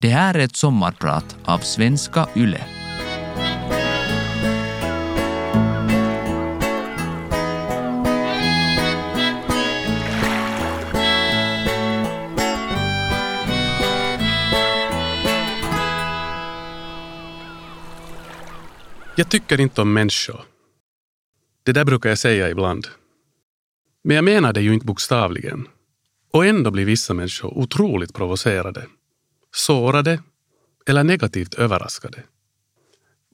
Det här är ett sommarprat av Svenska Yle. Jag tycker inte om människor. Det där brukar jag säga ibland. Men jag menar det ju inte bokstavligen. Och ändå blir vissa människor otroligt provocerade, sårade eller negativt överraskade.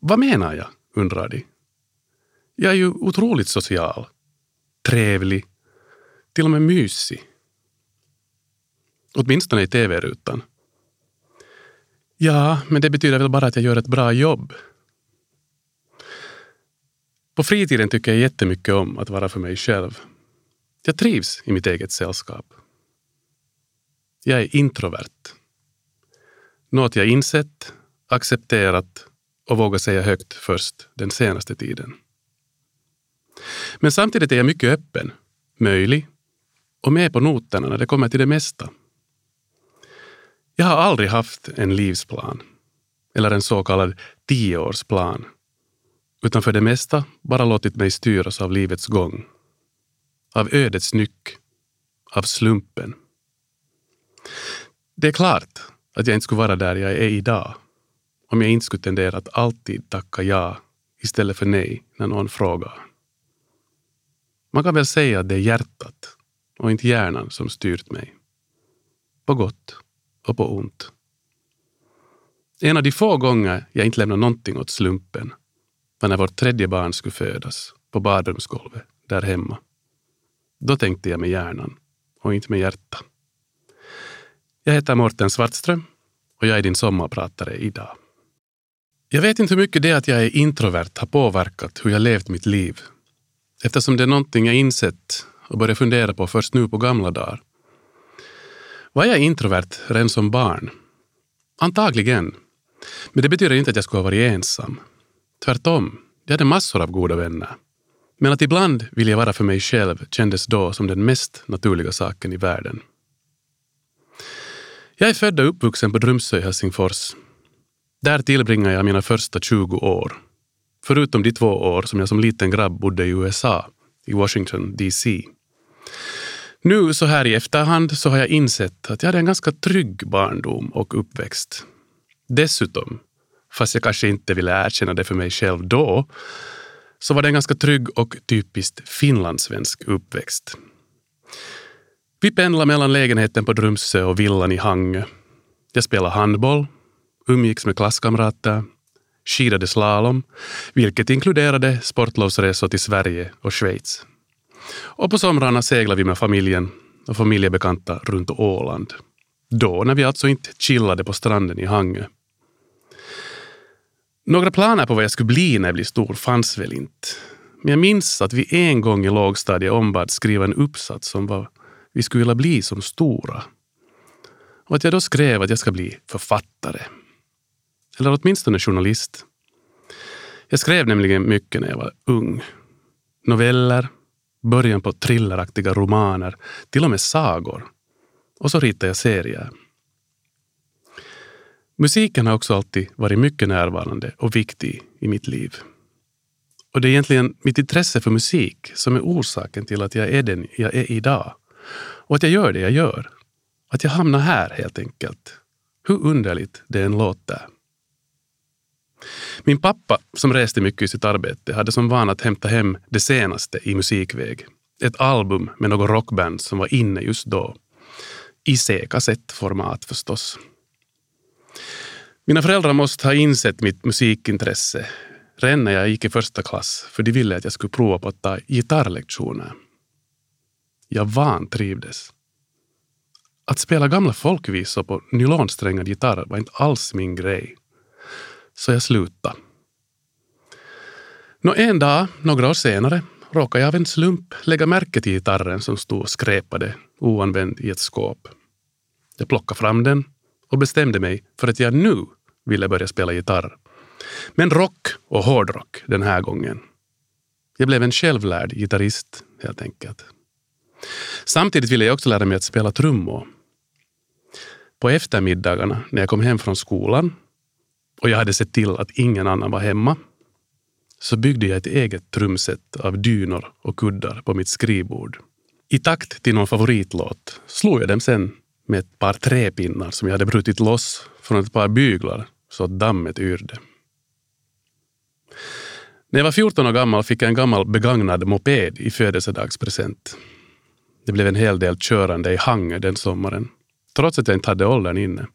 Vad menar jag, undrar de. Jag är ju otroligt social, trevlig, till och med mysig. Åtminstone i tv-rutan. Ja, men det betyder väl bara att jag gör ett bra jobb. På fritiden tycker jag jättemycket om att vara för mig själv. Jag trivs i mitt eget sällskap. Jag är introvert. Något jag insett, accepterat och vågat säga högt först den senaste tiden. Men samtidigt är jag mycket öppen, möjlig och med på noterna när det kommer till det mesta. Jag har aldrig haft en livsplan eller en så kallad tioårsplan utan för det mesta bara låtit mig styras av livets gång. Av ödets nyck. Av slumpen. Det är klart att jag inte skulle vara där jag är idag om jag inte skulle tendera att alltid tacka ja istället för nej när någon frågar. Man kan väl säga att det är hjärtat och inte hjärnan som styrt mig. På gott och på ont. En av de få gånger jag inte lämnade någonting åt slumpen var när vårt tredje barn skulle födas på badrumsgolvet där hemma. Då tänkte jag med hjärnan och inte med hjärtat. Jag heter Morten Svartström och jag är din sommarpratare idag. Jag vet inte hur mycket det att jag är introvert har påverkat hur jag levt mitt liv. Eftersom det är någonting jag insett och börjat fundera på först nu på gamla dagar. Var jag introvert redan som barn? Antagligen. Men det betyder inte att jag skulle ha varit ensam. Tvärtom, jag hade massor av goda vänner. Men att ibland vilja vara för mig själv kändes då som den mest naturliga saken i världen. Jag är född och uppvuxen på Drumsö i Helsingfors. Där tillbringade jag mina första 20 år. Förutom de två år som jag som liten grabb bodde i USA, i Washington DC. Nu så här i efterhand så har jag insett att jag hade en ganska trygg barndom och uppväxt. Dessutom fast jag kanske inte ville erkänna det för mig själv då, så var det en ganska trygg och typiskt finlandssvensk uppväxt. Vi pendlade mellan lägenheten på Drumsö och villan i Hangö. Jag spelade handboll, umgicks med klasskamrater, skidade slalom, vilket inkluderade sportlovsresor till Sverige och Schweiz. Och på somrarna seglade vi med familjen och familjebekanta runt Åland. Då när vi alltså inte chillade på stranden i Hangö några planer på vad jag skulle bli när jag blev stor fanns väl inte. Men jag minns att vi en gång i lågstadiet ombads skriva en uppsats som var vi skulle vilja bli som stora. Och att jag då skrev att jag ska bli författare. Eller åtminstone journalist. Jag skrev nämligen mycket när jag var ung. Noveller, början på thrilleraktiga romaner, till och med sagor. Och så ritade jag serier. Musiken har också alltid varit mycket närvarande och viktig i mitt liv. Och det är egentligen mitt intresse för musik som är orsaken till att jag är den jag är idag. Och att jag gör det jag gör. Att jag hamnar här helt enkelt. Hur underligt det än låter. Min pappa, som reste mycket i sitt arbete, hade som van att hämta hem det senaste i musikväg. Ett album med något rockband som var inne just då. I C-kassettformat förstås. Mina föräldrar måste ha insett mitt musikintresse redan när jag gick i första klass, för de ville att jag skulle prova på att ta gitarrlektioner. Jag vantrivdes. Att spela gamla folkvisor på nylonsträngad gitarr var inte alls min grej. Så jag slutade. Nå en dag, några år senare, råkade jag av en slump lägga märke till gitarren som stod och skräpade oanvänd i ett skåp. Jag plockade fram den och bestämde mig för att jag nu ville börja spela gitarr. Men rock och hårdrock den här gången. Jag blev en självlärd gitarrist helt enkelt. Samtidigt ville jag också lära mig att spela trummor. På eftermiddagarna när jag kom hem från skolan och jag hade sett till att ingen annan var hemma så byggde jag ett eget trumset av dynor och kuddar på mitt skrivbord. I takt till någon favoritlåt slog jag dem sen med ett par träpinnar som jag hade brutit loss från ett par byglar så att dammet yrde. När jag var 14 år gammal fick jag en gammal begagnad moped i födelsedagspresent. Det blev en hel del körande i Hangö den sommaren, trots att jag inte hade åldern inne.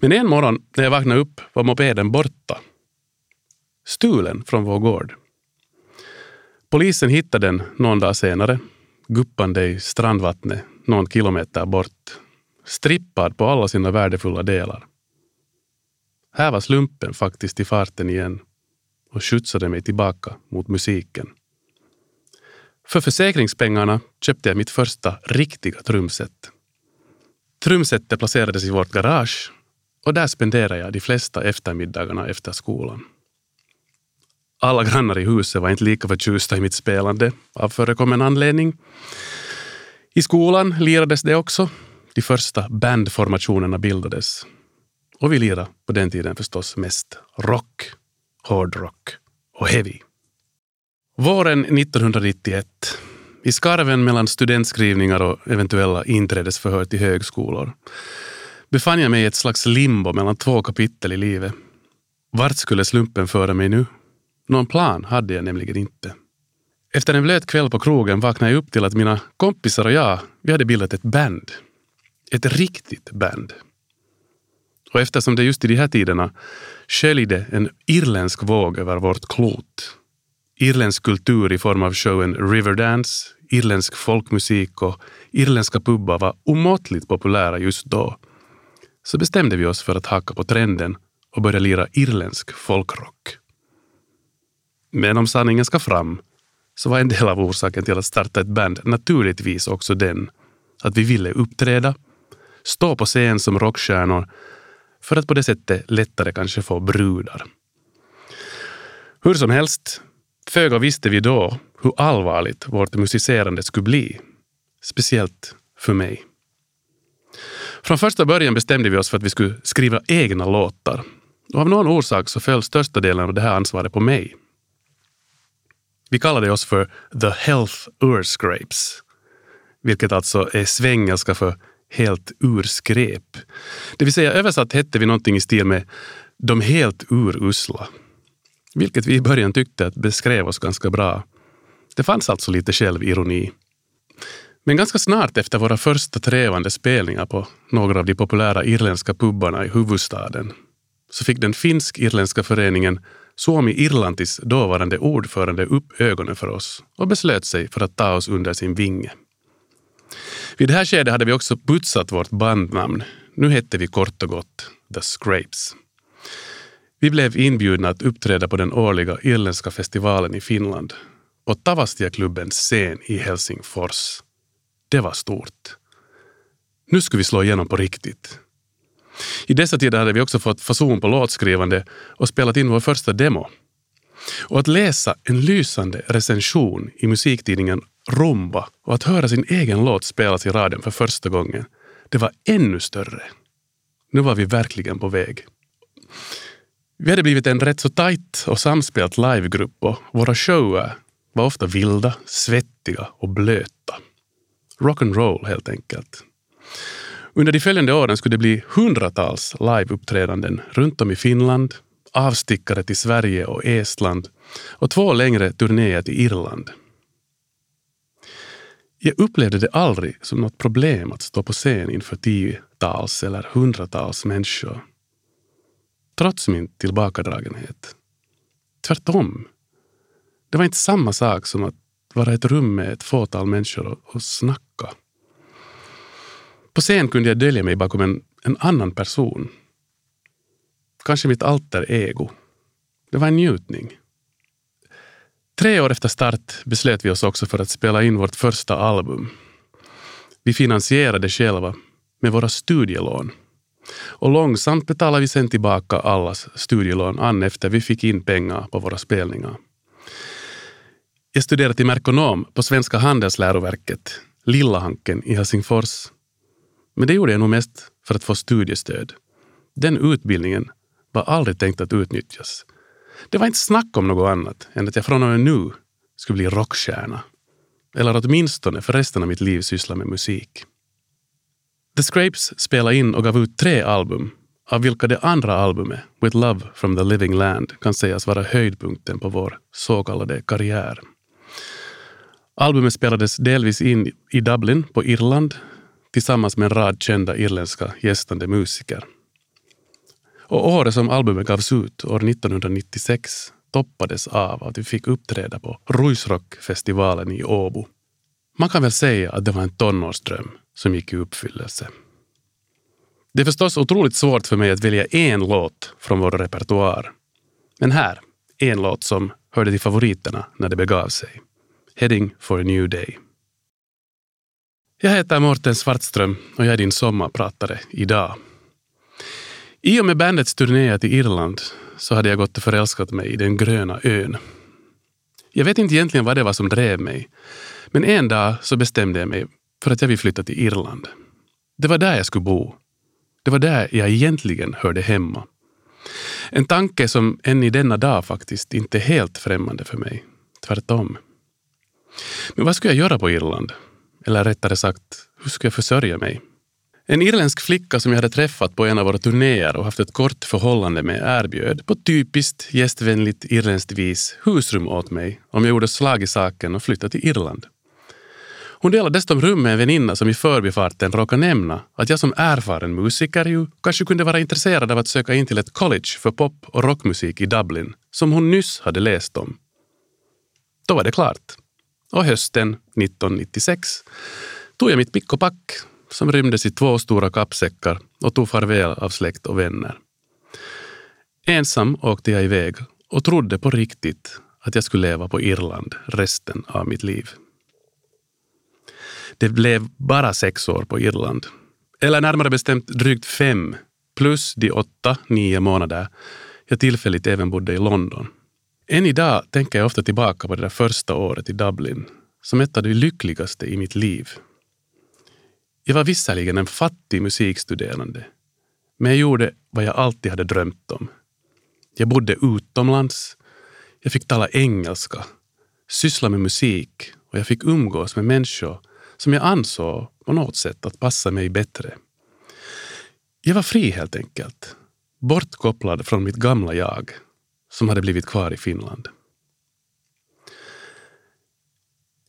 Men en morgon när jag vaknade upp var mopeden borta. Stulen från vår gård. Polisen hittade den någon dag senare, guppande i strandvattnet någon kilometer bort. Strippad på alla sina värdefulla delar. Här var slumpen faktiskt i farten igen och skjutsade mig tillbaka mot musiken. För försäkringspengarna köpte jag mitt första riktiga trumset. Trumsetet placerades i vårt garage och där spenderade jag de flesta eftermiddagarna efter skolan. Alla grannar i huset var inte lika förtjusta i mitt spelande av förekommen anledning. I skolan lirades det också. De första bandformationerna bildades. Och vi lirade på den tiden förstås mest rock, hårdrock och heavy. Våren 1991, i skarven mellan studentskrivningar och eventuella inträdesförhör till högskolor, befann jag mig i ett slags limbo mellan två kapitel i livet. Vart skulle slumpen föra mig nu? Någon plan hade jag nämligen inte. Efter en blöt kväll på krogen vaknade jag upp till att mina kompisar och jag, vi hade bildat ett band. Ett riktigt band. Och eftersom det just i de här tiderna sköljde en irländsk våg över vårt klot. Irländsk kultur i form av showen Riverdance, irländsk folkmusik och irländska pubbar var omåttligt populära just då. Så bestämde vi oss för att haka på trenden och börja lira irländsk folkrock. Men om sanningen ska fram så var en del av orsaken till att starta ett band naturligtvis också den att vi ville uppträda, stå på scen som rockstjärnor för att på det sättet lättare kanske få brudar. Hur som helst, föga visste vi då hur allvarligt vårt musicerande skulle bli. Speciellt för mig. Från första början bestämde vi oss för att vi skulle skriva egna låtar. Och av någon orsak så föll största delen av det här ansvaret på mig. Vi kallade oss för The Health Urscrapes, vilket alltså är svengelska för helt urskräp. Det vill säga översatt hette vi någonting i stil med de helt urusla. Vilket vi i början tyckte att beskrev oss ganska bra. Det fanns alltså lite självironi. Men ganska snart efter våra första trevande spelningar på några av de populära irländska pubbarna i huvudstaden så fick den finsk-irländska föreningen Suomi Irlantis dåvarande ordförande upp ögonen för oss och beslöt sig för att ta oss under sin vinge. Vid det här skedet hade vi också putsat vårt bandnamn. Nu hette vi kort och gott The Scrapes. Vi blev inbjudna att uppträda på den årliga irländska festivalen i Finland och Tavastia-klubbens scen i Helsingfors. Det var stort. Nu skulle vi slå igenom på riktigt. I dessa tider hade vi också fått fason på låtskrivande och spelat in vår första demo. Och att läsa en lysande recension i musiktidningen Rumba och att höra sin egen låt spelas i radion för första gången, det var ännu större. Nu var vi verkligen på väg. Vi hade blivit en rätt så tajt och samspelt livegrupp och våra shower var ofta vilda, svettiga och blöta. Rock'n'roll helt enkelt. Under de följande åren skulle det bli hundratals liveuppträdanden runt om i Finland, avstickare till Sverige och Estland och två längre turnéer till Irland. Jag upplevde det aldrig som något problem att stå på scen inför tiotals eller hundratals människor. Trots min tillbakadragenhet. Tvärtom. Det var inte samma sak som att vara i ett rum med ett fåtal människor och, och snacka. På scen kunde jag dölja mig bakom en, en annan person. Kanske mitt alter ego. Det var en njutning. Tre år efter start beslöt vi oss också för att spela in vårt första album. Vi finansierade själva med våra studielån. Och långsamt betalade vi sen tillbaka allas studielån an efter vi fick in pengar på våra spelningar. Jag studerade till merkonom på Svenska handelsläroverket, Lilla Hanken i Helsingfors men det gjorde jag nog mest för att få studiestöd. Den utbildningen var aldrig tänkt att utnyttjas. Det var inte snack om något annat än att jag från och med nu skulle bli rockstjärna. Eller åtminstone för resten av mitt liv syssla med musik. The Scrapes spelade in och gav ut tre album, av vilka det andra albumet, With Love from the Living Land, kan sägas vara höjdpunkten på vår så kallade karriär. Albumet spelades delvis in i Dublin på Irland tillsammans med en rad kända irländska gästande musiker. Och året som albumet gavs ut, år 1996, toppades av att vi fick uppträda på Ruisrockfestivalen i Åbo. Man kan väl säga att det var en tonårsdröm som gick i uppfyllelse. Det är förstås otroligt svårt för mig att välja en låt från vår repertoar. Men här, en låt som hörde till favoriterna när det begav sig. Heading for a new day. Jag heter Mårten Svartström och jag är din sommarpratare idag. I och med bandets turné till Irland så hade jag gått och förälskat mig i den gröna ön. Jag vet inte egentligen vad det var som drev mig, men en dag så bestämde jag mig för att jag vill flytta till Irland. Det var där jag skulle bo. Det var där jag egentligen hörde hemma. En tanke som än i denna dag faktiskt inte är helt främmande för mig. Tvärtom. Men vad skulle jag göra på Irland? Eller rättare sagt, hur skulle jag försörja mig? En irländsk flicka som jag hade träffat på en av våra turnéer och haft ett kort förhållande med erbjöd på typiskt gästvänligt irländskt vis husrum åt mig om jag gjorde slag i saken och flyttade till Irland. Hon delade dessutom rum med en väninna som i förbifarten råkade nämna att jag som erfaren musiker ju kanske kunde vara intresserad av att söka in till ett college för pop och rockmusik i Dublin som hon nyss hade läst om. Då var det klart. Och hösten 1996 tog jag mitt pick och pack som rymdes i två stora kappsäckar och tog farväl av släkt och vänner. Ensam åkte jag iväg och trodde på riktigt att jag skulle leva på Irland resten av mitt liv. Det blev bara sex år på Irland. Eller närmare bestämt drygt fem, plus de åtta, nio månader jag tillfälligt även bodde i London. Än idag tänker jag ofta tillbaka på det där första året i Dublin som ett av de lyckligaste i mitt liv. Jag var visserligen en fattig musikstuderande, men jag gjorde vad jag alltid hade drömt om. Jag bodde utomlands, jag fick tala engelska, syssla med musik och jag fick umgås med människor som jag ansåg på något sätt att passa mig bättre. Jag var fri helt enkelt, bortkopplad från mitt gamla jag som hade blivit kvar i Finland.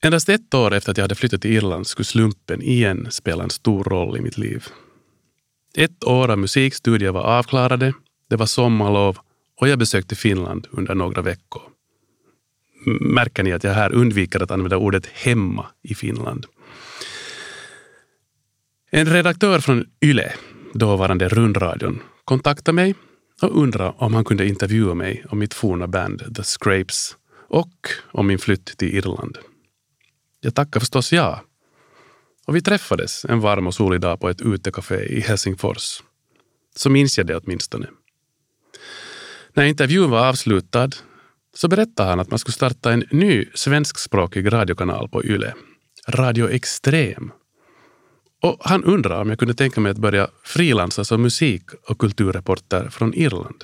Endast ett år efter att jag hade flyttat till Irland skulle slumpen igen spela en stor roll i mitt liv. Ett år av musikstudier var avklarade, det var sommarlov och jag besökte Finland under några veckor. Märker ni att jag här undviker att använda ordet hemma i Finland? En redaktör från YLE, dåvarande rundradion, kontaktade mig och undrade om han kunde intervjua mig om mitt forna band The Scrapes och om min flytt till Irland. Jag tackade förstås ja. Och vi träffades en varm och solig dag på ett utekafé i Helsingfors. Så minns jag det åtminstone. När intervjun var avslutad så berättade han att man skulle starta en ny svenskspråkig radiokanal på YLE. Radio Extrem. Och han undrade om jag kunde tänka mig att börja frilansa som musik och kulturreporter från Irland.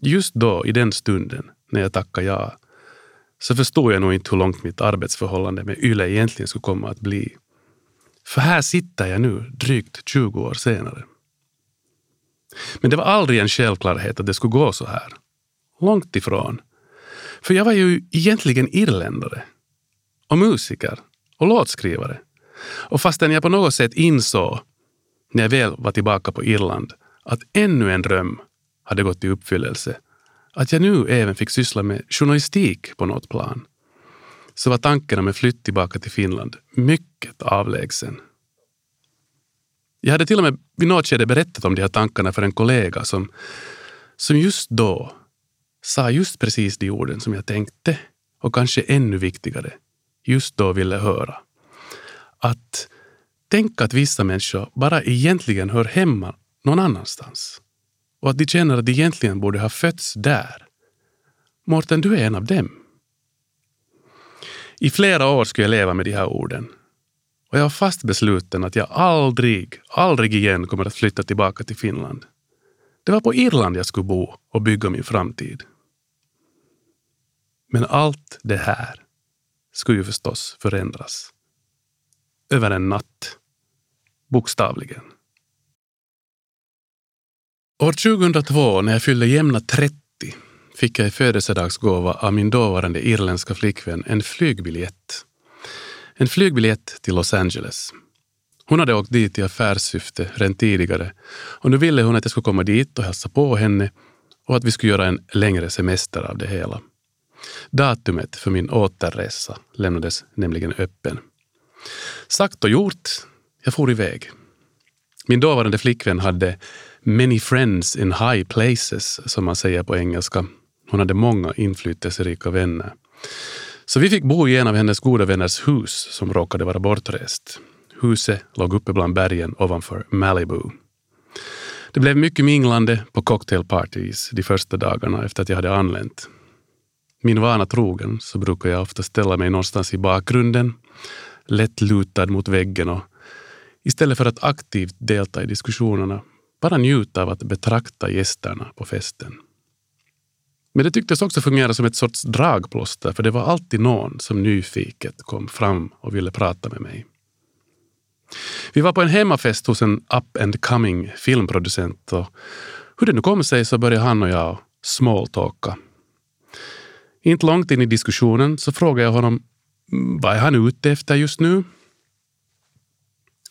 Just då, i den stunden, när jag tackade ja, så förstod jag nog inte hur långt mitt arbetsförhållande med YLE egentligen skulle komma att bli. För här sitter jag nu, drygt 20 år senare. Men det var aldrig en självklarhet att det skulle gå så här. Långt ifrån. För jag var ju egentligen irländare. Och musiker. Och låtskrivare. Och fastän jag på något sätt insåg, när jag väl var tillbaka på Irland, att ännu en dröm hade gått i uppfyllelse att jag nu även fick syssla med journalistik på något plan, så var tanken om en flytt tillbaka till Finland mycket avlägsen. Jag hade till och med vid något skede berättat om de här tankarna för en kollega som, som just då sa just precis de orden som jag tänkte och kanske ännu viktigare, just då ville höra. Att tänka att vissa människor bara egentligen hör hemma någon annanstans och att de känner att de egentligen borde ha fötts där. Mårten, du är en av dem. I flera år skulle jag leva med de här orden. Och jag var fast besluten att jag aldrig, aldrig igen kommer att flytta tillbaka till Finland. Det var på Irland jag skulle bo och bygga min framtid. Men allt det här skulle ju förstås förändras. Över en natt. Bokstavligen. År 2002, när jag fyllde jämna 30, fick jag i födelsedagsgåva av min dåvarande irländska flickvän en flygbiljett. En flygbiljett till Los Angeles. Hon hade åkt dit i affärssyfte redan tidigare och nu ville hon att jag skulle komma dit och hälsa på henne och att vi skulle göra en längre semester av det hela. Datumet för min återresa lämnades nämligen öppen. Sagt och gjort, jag for iväg. Min dåvarande flickvän hade many friends in high places, som man säger på engelska. Hon hade många inflytelserika vänner. Så vi fick bo i en av hennes goda vänners hus som råkade vara bortrest. Huset låg uppe bland bergen ovanför Malibu. Det blev mycket minglande på cocktailparties de första dagarna efter att jag hade anlänt. Min vana trogen så brukar jag ofta ställa mig någonstans i bakgrunden, lätt lutad mot väggen och istället för att aktivt delta i diskussionerna bara njuta av att betrakta gästerna på festen. Men det tycktes också fungera som ett sorts dragplåster för det var alltid någon som nyfiket kom fram och ville prata med mig. Vi var på en hemmafest hos en up and coming filmproducent och hur det nu kom sig så började han och jag smalltalka. Inte långt in i diskussionen så frågade jag honom vad är han ute efter just nu?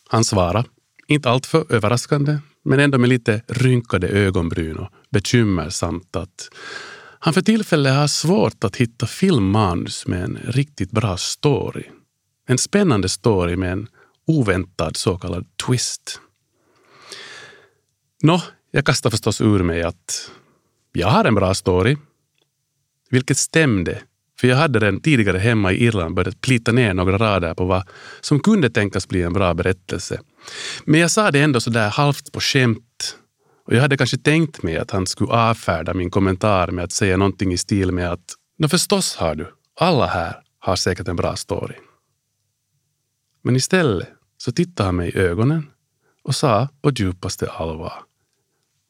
Han svarade, inte alltför överraskande, men ändå med lite rynkade ögonbryn och bekymmersamt att han för tillfället har svårt att hitta filmmanus med en riktigt bra story. En spännande story med en oväntad så kallad twist. Nå, jag kastar förstås ur mig att jag har en bra story. Vilket stämde, för jag hade den tidigare hemma i Irland börjat plita ner några rader på vad som kunde tänkas bli en bra berättelse. Men jag sa det ändå sådär halvt på skämt och jag hade kanske tänkt mig att han skulle avfärda min kommentar med att säga någonting i stil med att Nå förstås har du, alla här har säkert en bra story. Men istället så tittade han mig i ögonen och sa på djupaste allvar.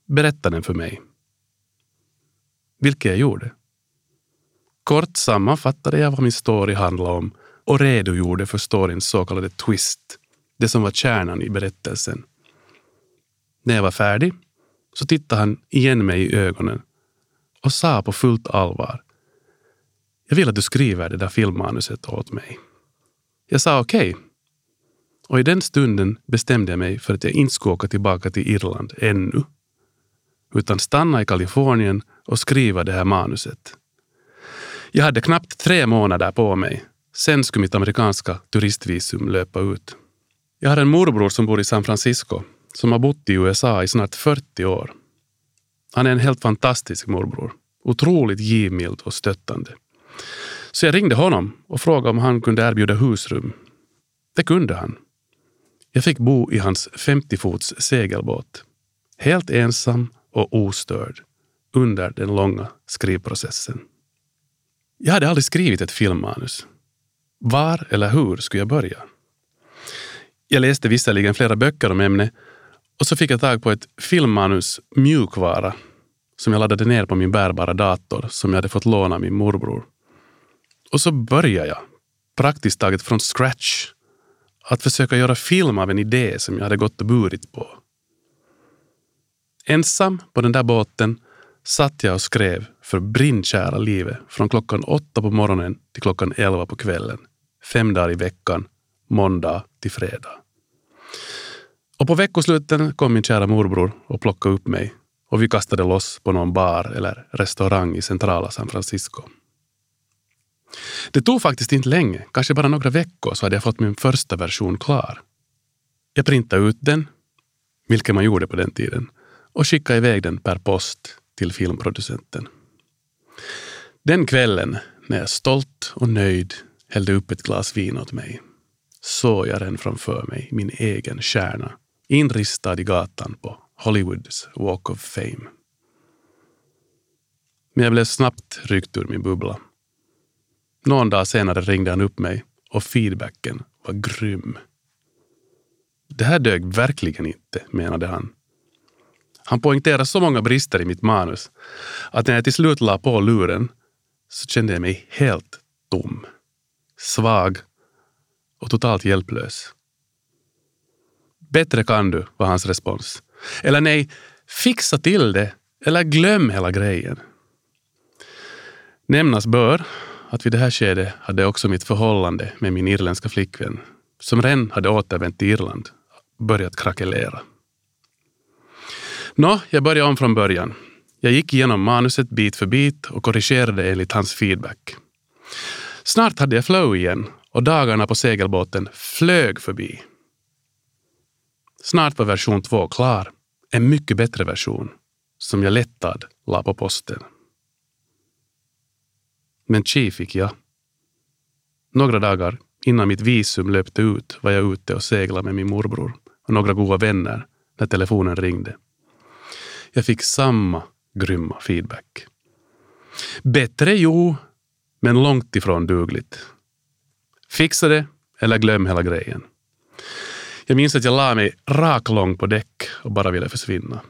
Berätta den för mig. Vilket jag gjorde. Kort sammanfattade jag vad min story handlade om och redogjorde för storyns så kallade twist, det som var kärnan i berättelsen. När jag var färdig så tittade han igen mig i ögonen och sa på fullt allvar. Jag vill att du skriver det där filmmanuset åt mig. Jag sa okej. Okay. Och i den stunden bestämde jag mig för att jag inte skulle åka tillbaka till Irland ännu. Utan stanna i Kalifornien och skriva det här manuset. Jag hade knappt tre månader på mig. Sen skulle mitt amerikanska turistvisum löpa ut. Jag har en morbror som bor i San Francisco som har bott i USA i snart 40 år. Han är en helt fantastisk morbror. Otroligt givmild och stöttande. Så jag ringde honom och frågade om han kunde erbjuda husrum. Det kunde han. Jag fick bo i hans 50 fots segelbåt. Helt ensam och ostörd under den långa skrivprocessen. Jag hade aldrig skrivit ett filmmanus. Var eller hur skulle jag börja? Jag läste visserligen flera böcker om ämnet och så fick jag tag på ett filmmanus mjukvara som jag laddade ner på min bärbara dator som jag hade fått låna av min morbror. Och så började jag, praktiskt taget från scratch, att försöka göra film av en idé som jag hade gått och burit på. Ensam på den där båten satt jag och skrev för brinnkära livet från klockan åtta på morgonen till klockan elva på kvällen. Fem dagar i veckan, måndag till fredag. Och på veckosluten kom min kära morbror och plockade upp mig och vi kastade loss på någon bar eller restaurang i centrala San Francisco. Det tog faktiskt inte länge, kanske bara några veckor, så hade jag fått min första version klar. Jag printade ut den, vilket man gjorde på den tiden, och skickade iväg den per post till filmproducenten. Den kvällen, när jag stolt och nöjd hällde upp ett glas vin åt mig, såg jag den framför mig, min egen kärna, inristad i gatan på Hollywoods Walk of Fame. Men jag blev snabbt ryckt ur min bubbla. Någon dag senare ringde han upp mig och feedbacken var grym. Det här dög verkligen inte, menade han. Han poängterade så många brister i mitt manus att när jag till slut la på luren så kände jag mig helt tom, svag och totalt hjälplös. Bättre kan du, var hans respons. Eller nej, fixa till det eller glöm hela grejen. Nämnas bör att vid det här skedet hade också mitt förhållande med min irländska flickvän, som redan hade återvänt till Irland, börjat krackelera. Nå, jag började om från början. Jag gick igenom manuset bit för bit och korrigerade enligt hans feedback. Snart hade jag flow igen och dagarna på segelbåten flög förbi. Snart var version två klar. En mycket bättre version som jag lättad la på posten. Men chi fick jag. Några dagar innan mitt visum löpte ut var jag ute och seglade med min morbror och några goda vänner när telefonen ringde. Jag fick samma grymma feedback. Bättre jo, men långt ifrån dugligt. Fixa det eller glöm hela grejen. Jag minns att jag la mig raklång på däck och bara ville försvinna.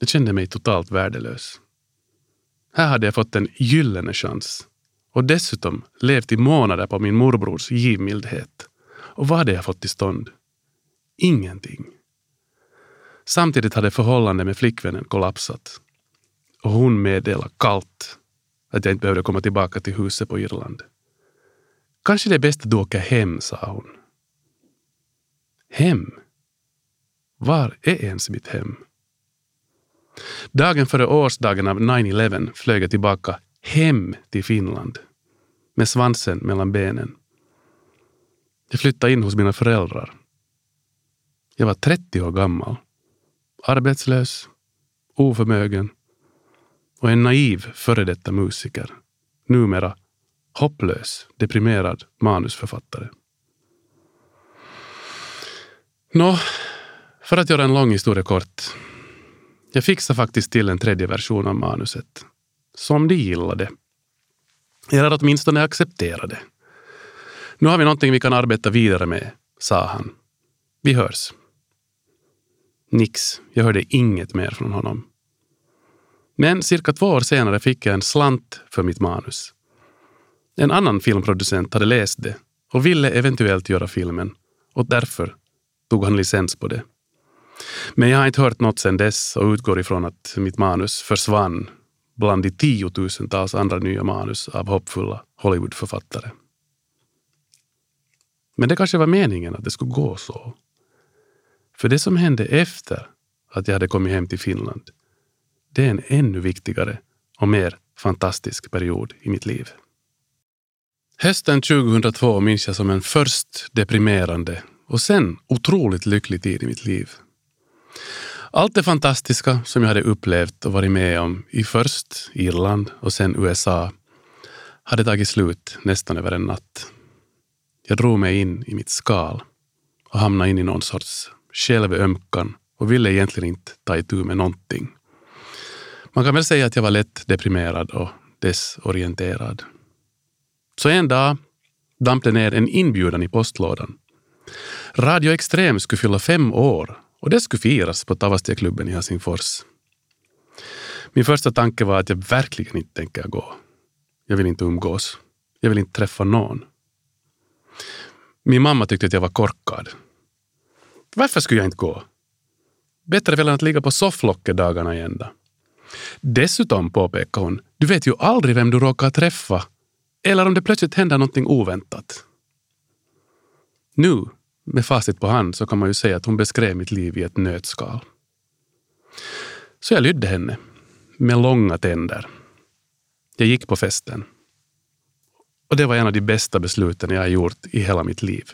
Jag kände mig totalt värdelös. Här hade jag fått en gyllene chans och dessutom levt i månader på min morbrors givmildhet. Och vad hade jag fått till stånd? Ingenting. Samtidigt hade förhållandet med flickvännen kollapsat. Och hon meddelade kallt att jag inte behövde komma tillbaka till huset på Irland. Kanske det är bäst att du åker hem, sa hon. Hem? Var är ens mitt hem? Dagen före årsdagen av 9-11 flög jag tillbaka hem till Finland med svansen mellan benen. Jag flyttade in hos mina föräldrar. Jag var 30 år gammal, arbetslös, oförmögen och en naiv före detta musiker. Numera hopplös, deprimerad manusförfattare. Nå, för att göra en lång historia kort. Jag fixade faktiskt till en tredje version av manuset. Som de gillade. Eller åtminstone accepterade. Nu har vi någonting vi kan arbeta vidare med, sa han. Vi hörs. Nix, jag hörde inget mer från honom. Men cirka två år senare fick jag en slant för mitt manus. En annan filmproducent hade läst det och ville eventuellt göra filmen och därför tog han licens på det. Men jag har inte hört något sedan dess och utgår ifrån att mitt manus försvann bland de tiotusentals andra nya manus av hoppfulla Hollywoodförfattare. Men det kanske var meningen att det skulle gå så. För det som hände efter att jag hade kommit hem till Finland, det är en ännu viktigare och mer fantastisk period i mitt liv. Hösten 2002 minns jag som en först deprimerande och sen otroligt lycklig tid i mitt liv. Allt det fantastiska som jag hade upplevt och varit med om i först Irland och sen USA hade tagit slut nästan över en natt. Jag drog mig in i mitt skal och hamnade in i någon sorts självömkan och ville egentligen inte ta itu med någonting. Man kan väl säga att jag var lätt deprimerad och desorienterad. Så en dag damp det ner en inbjudan i postlådan. Radio Extrem skulle fylla fem år och det skulle firas på Tavastieklubben i Helsingfors. Min första tanke var att jag verkligen inte tänker gå. Jag vill inte umgås. Jag vill inte träffa någon. Min mamma tyckte att jag var korkad. Varför skulle jag inte gå? Bättre väl än att ligga på sofflocket dagarna i ända. Dessutom, påpekade hon, du vet ju aldrig vem du råkar träffa eller om det plötsligt händer någonting oväntat. Nu, med facit på hand, så kan man ju säga att hon beskrev mitt liv i ett nötskal. Så jag lydde henne, med långa tänder. Jag gick på festen. Och det var en av de bästa besluten jag har gjort i hela mitt liv.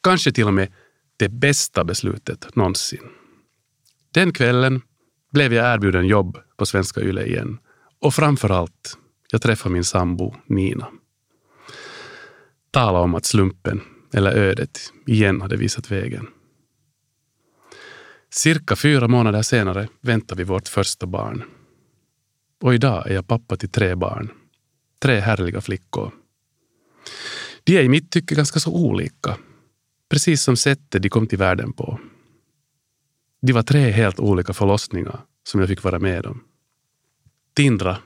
Kanske till och med det bästa beslutet någonsin. Den kvällen blev jag erbjuden jobb på Svenska Yle igen. Och framför allt, jag träffade min sambo Nina. Tala om att slumpen, eller ödet, igen hade visat vägen. Cirka fyra månader senare väntar vi vårt första barn. Och idag är jag pappa till tre barn. Tre härliga flickor. De är i mitt tycke ganska så olika. Precis som sättet de kom till världen på. De var tre helt olika förlossningar som jag fick vara med om. Tindra,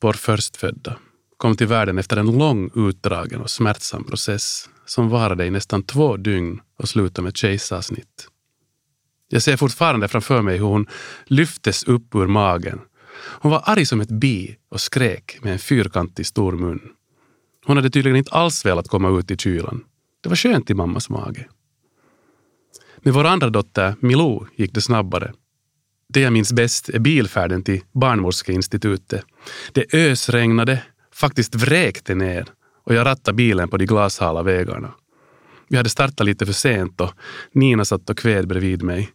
vår förstfödda, kom till världen efter en lång, utdragen och smärtsam process som varade i nästan två dygn och slutade med kejsarsnitt. Jag ser fortfarande framför mig hur hon lyftes upp ur magen. Hon var arg som ett bi och skrek med en fyrkantig stor mun. Hon hade tydligen inte alls velat komma ut i kylan. Det var skönt i mammas mage. Med vår andra dotter, Milou, gick det snabbare. Det jag minns bäst är bilfärden till barnmorskeinstitutet. Det ösregnade, faktiskt vräkte ner och jag rattade bilen på de glashala vägarna. Vi hade startat lite för sent och Nina satt och kved bredvid mig.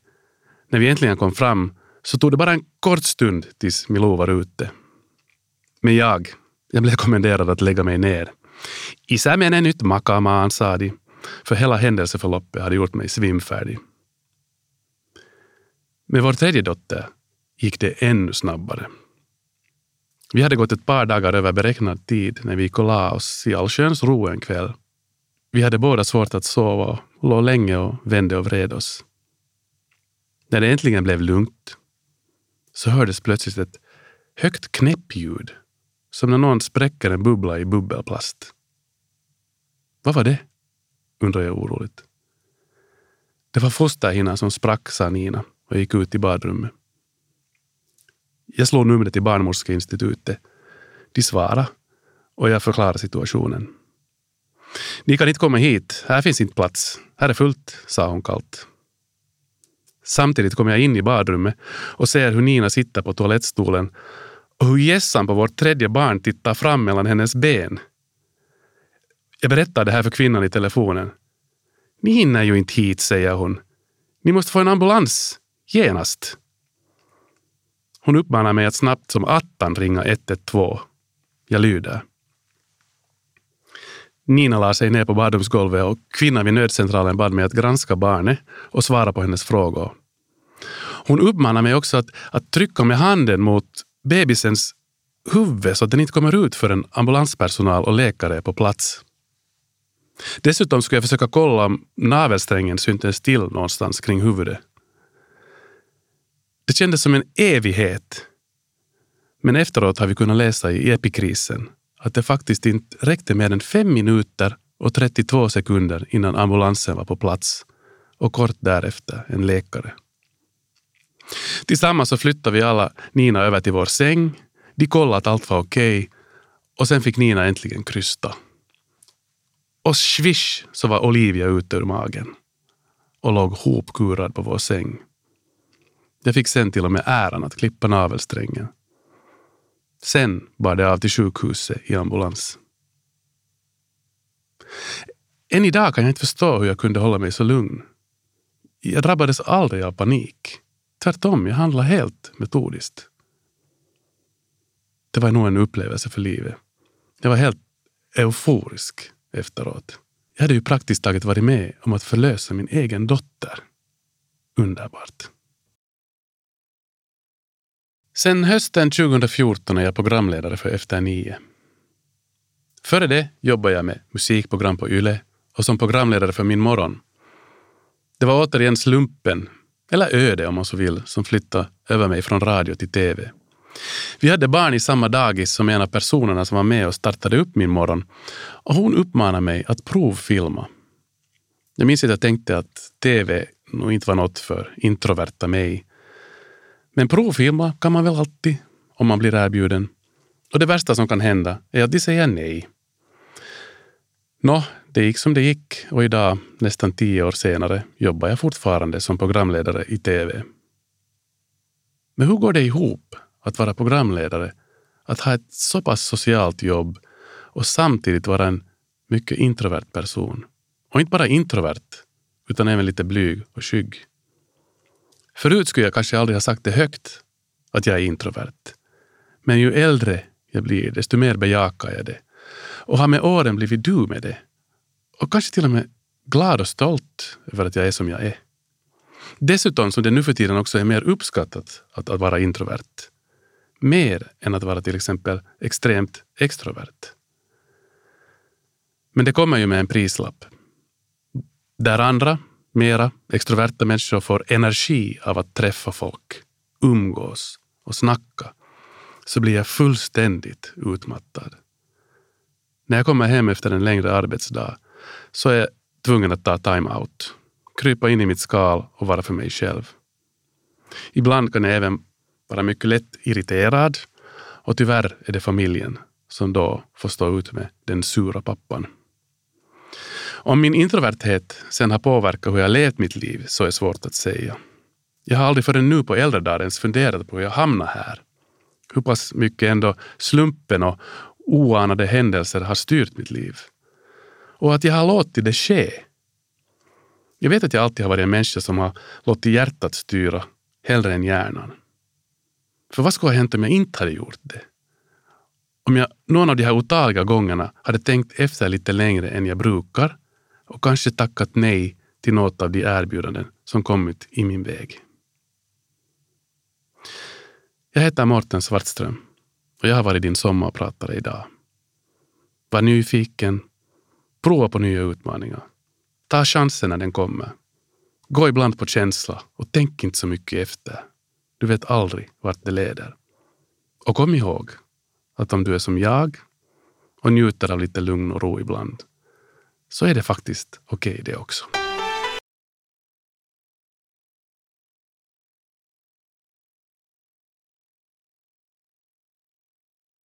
När vi äntligen kom fram så tog det bara en kort stund tills Milou var ute. Men jag, jag blev kommenderad att lägga mig ner. Isä menee nyt makaamaan, sa de, för hela händelseförloppet hade gjort mig svimfärdig. Med vår tredje dotter gick det ännu snabbare. Vi hade gått ett par dagar över beräknad tid när vi gick och la oss i allsköns ro en kväll. Vi hade båda svårt att sova och låg länge och vände och vred oss. När det äntligen blev lugnt så hördes plötsligt ett högt knäppljud som när någon spräcker en bubbla i bubbelplast. Vad var det? undrade jag oroligt. Det var fosterhinnan som sprack, sa Nina och gick ut i badrummet. Jag slog numret till Barnmorskeinstitutet. De svarade och jag förklarade situationen. Ni kan inte komma hit, här finns inte plats. Här är fullt, sa hon kallt. Samtidigt kommer jag in i badrummet och ser hur Nina sitter på toalettstolen och hur gässan på vårt tredje barn tittar fram mellan hennes ben. Jag berättar det här för kvinnan i telefonen. Ni hinner ju inte hit, säger hon. Ni måste få en ambulans. Genast. Hon uppmanar mig att snabbt som attan ringa 112. Jag lyder. Nina la sig ner på badrumsgolvet och kvinnan vid nödcentralen bad mig att granska barnet och svara på hennes frågor. Hon uppmanar mig också att, att trycka med handen mot bebisens huvud så att den inte kommer ut förrän ambulanspersonal och läkare är på plats. Dessutom skulle jag försöka kolla om navelsträngen syntes till någonstans kring huvudet. Det kändes som en evighet. Men efteråt har vi kunnat läsa i epikrisen att det faktiskt inte räckte mer än fem minuter och 32 sekunder innan ambulansen var på plats och kort därefter en läkare. Tillsammans så flyttade vi alla Nina över till vår säng. De kollade att allt var okej okay, och sen fick Nina äntligen krysta. Och swish så var Olivia ute ur magen och låg hopkurad på vår säng. Jag fick sen till och med äran att klippa navelsträngen. Sen bar det av till sjukhuset i ambulans. Än idag kan jag inte förstå hur jag kunde hålla mig så lugn. Jag drabbades aldrig av panik. Tvärtom, jag handlade helt metodiskt. Det var nog en upplevelse för livet. Jag var helt euforisk efteråt. Jag hade ju praktiskt taget varit med om att förlösa min egen dotter. Underbart. Sen hösten 2014 är jag programledare för Efter nio. Före det jobbade jag med musikprogram på YLE och som programledare för Min morgon. Det var återigen slumpen, eller öde om man så vill, som flyttade över mig från radio till TV. Vi hade barn i samma dagis som en av personerna som var med och startade upp Min morgon och hon uppmanade mig att provfilma. Jag minns att jag tänkte att TV nog inte var något för introverta mig men provfilma kan man väl alltid om man blir erbjuden. Och det värsta som kan hända är att de säger nej. Nå, det gick som det gick och idag, nästan tio år senare, jobbar jag fortfarande som programledare i TV. Men hur går det ihop att vara programledare, att ha ett så pass socialt jobb och samtidigt vara en mycket introvert person? Och inte bara introvert, utan även lite blyg och skygg. Förut skulle jag kanske aldrig ha sagt det högt, att jag är introvert. Men ju äldre jag blir, desto mer bejakar jag det. Och har med åren blivit du med det. Och kanske till och med glad och stolt över att jag är som jag är. Dessutom som det nu för tiden också är mer uppskattat att, att vara introvert. Mer än att vara till exempel extremt extrovert. Men det kommer ju med en prislapp. Där andra, mera extroverta människor får energi av att träffa folk, umgås och snacka, så blir jag fullständigt utmattad. När jag kommer hem efter en längre arbetsdag så är jag tvungen att ta time-out, krypa in i mitt skal och vara för mig själv. Ibland kan jag även vara mycket lätt irriterad och tyvärr är det familjen som då får stå ut med den sura pappan. Om min introverthet sen har påverkat hur jag levt mitt liv så är svårt att säga. Jag har aldrig förrän nu på äldre dagar ens funderat på hur jag hamnade här. Hur pass mycket ändå slumpen och oanade händelser har styrt mitt liv. Och att jag har låtit det ske. Jag vet att jag alltid har varit en människa som har låtit hjärtat styra hellre än hjärnan. För vad skulle ha hänt om jag inte hade gjort det? Om jag någon av de här otaliga gångerna hade tänkt efter lite längre än jag brukar och kanske tackat nej till något av de erbjudanden som kommit i min väg. Jag heter Mårten Svartström och jag har varit din sommarpratare idag. Var nyfiken, prova på nya utmaningar. Ta chansen när den kommer. Gå ibland på känsla och tänk inte så mycket efter. Du vet aldrig vart det leder. Och kom ihåg att om du är som jag och njuter av lite lugn och ro ibland, så är det faktiskt okej okay det också.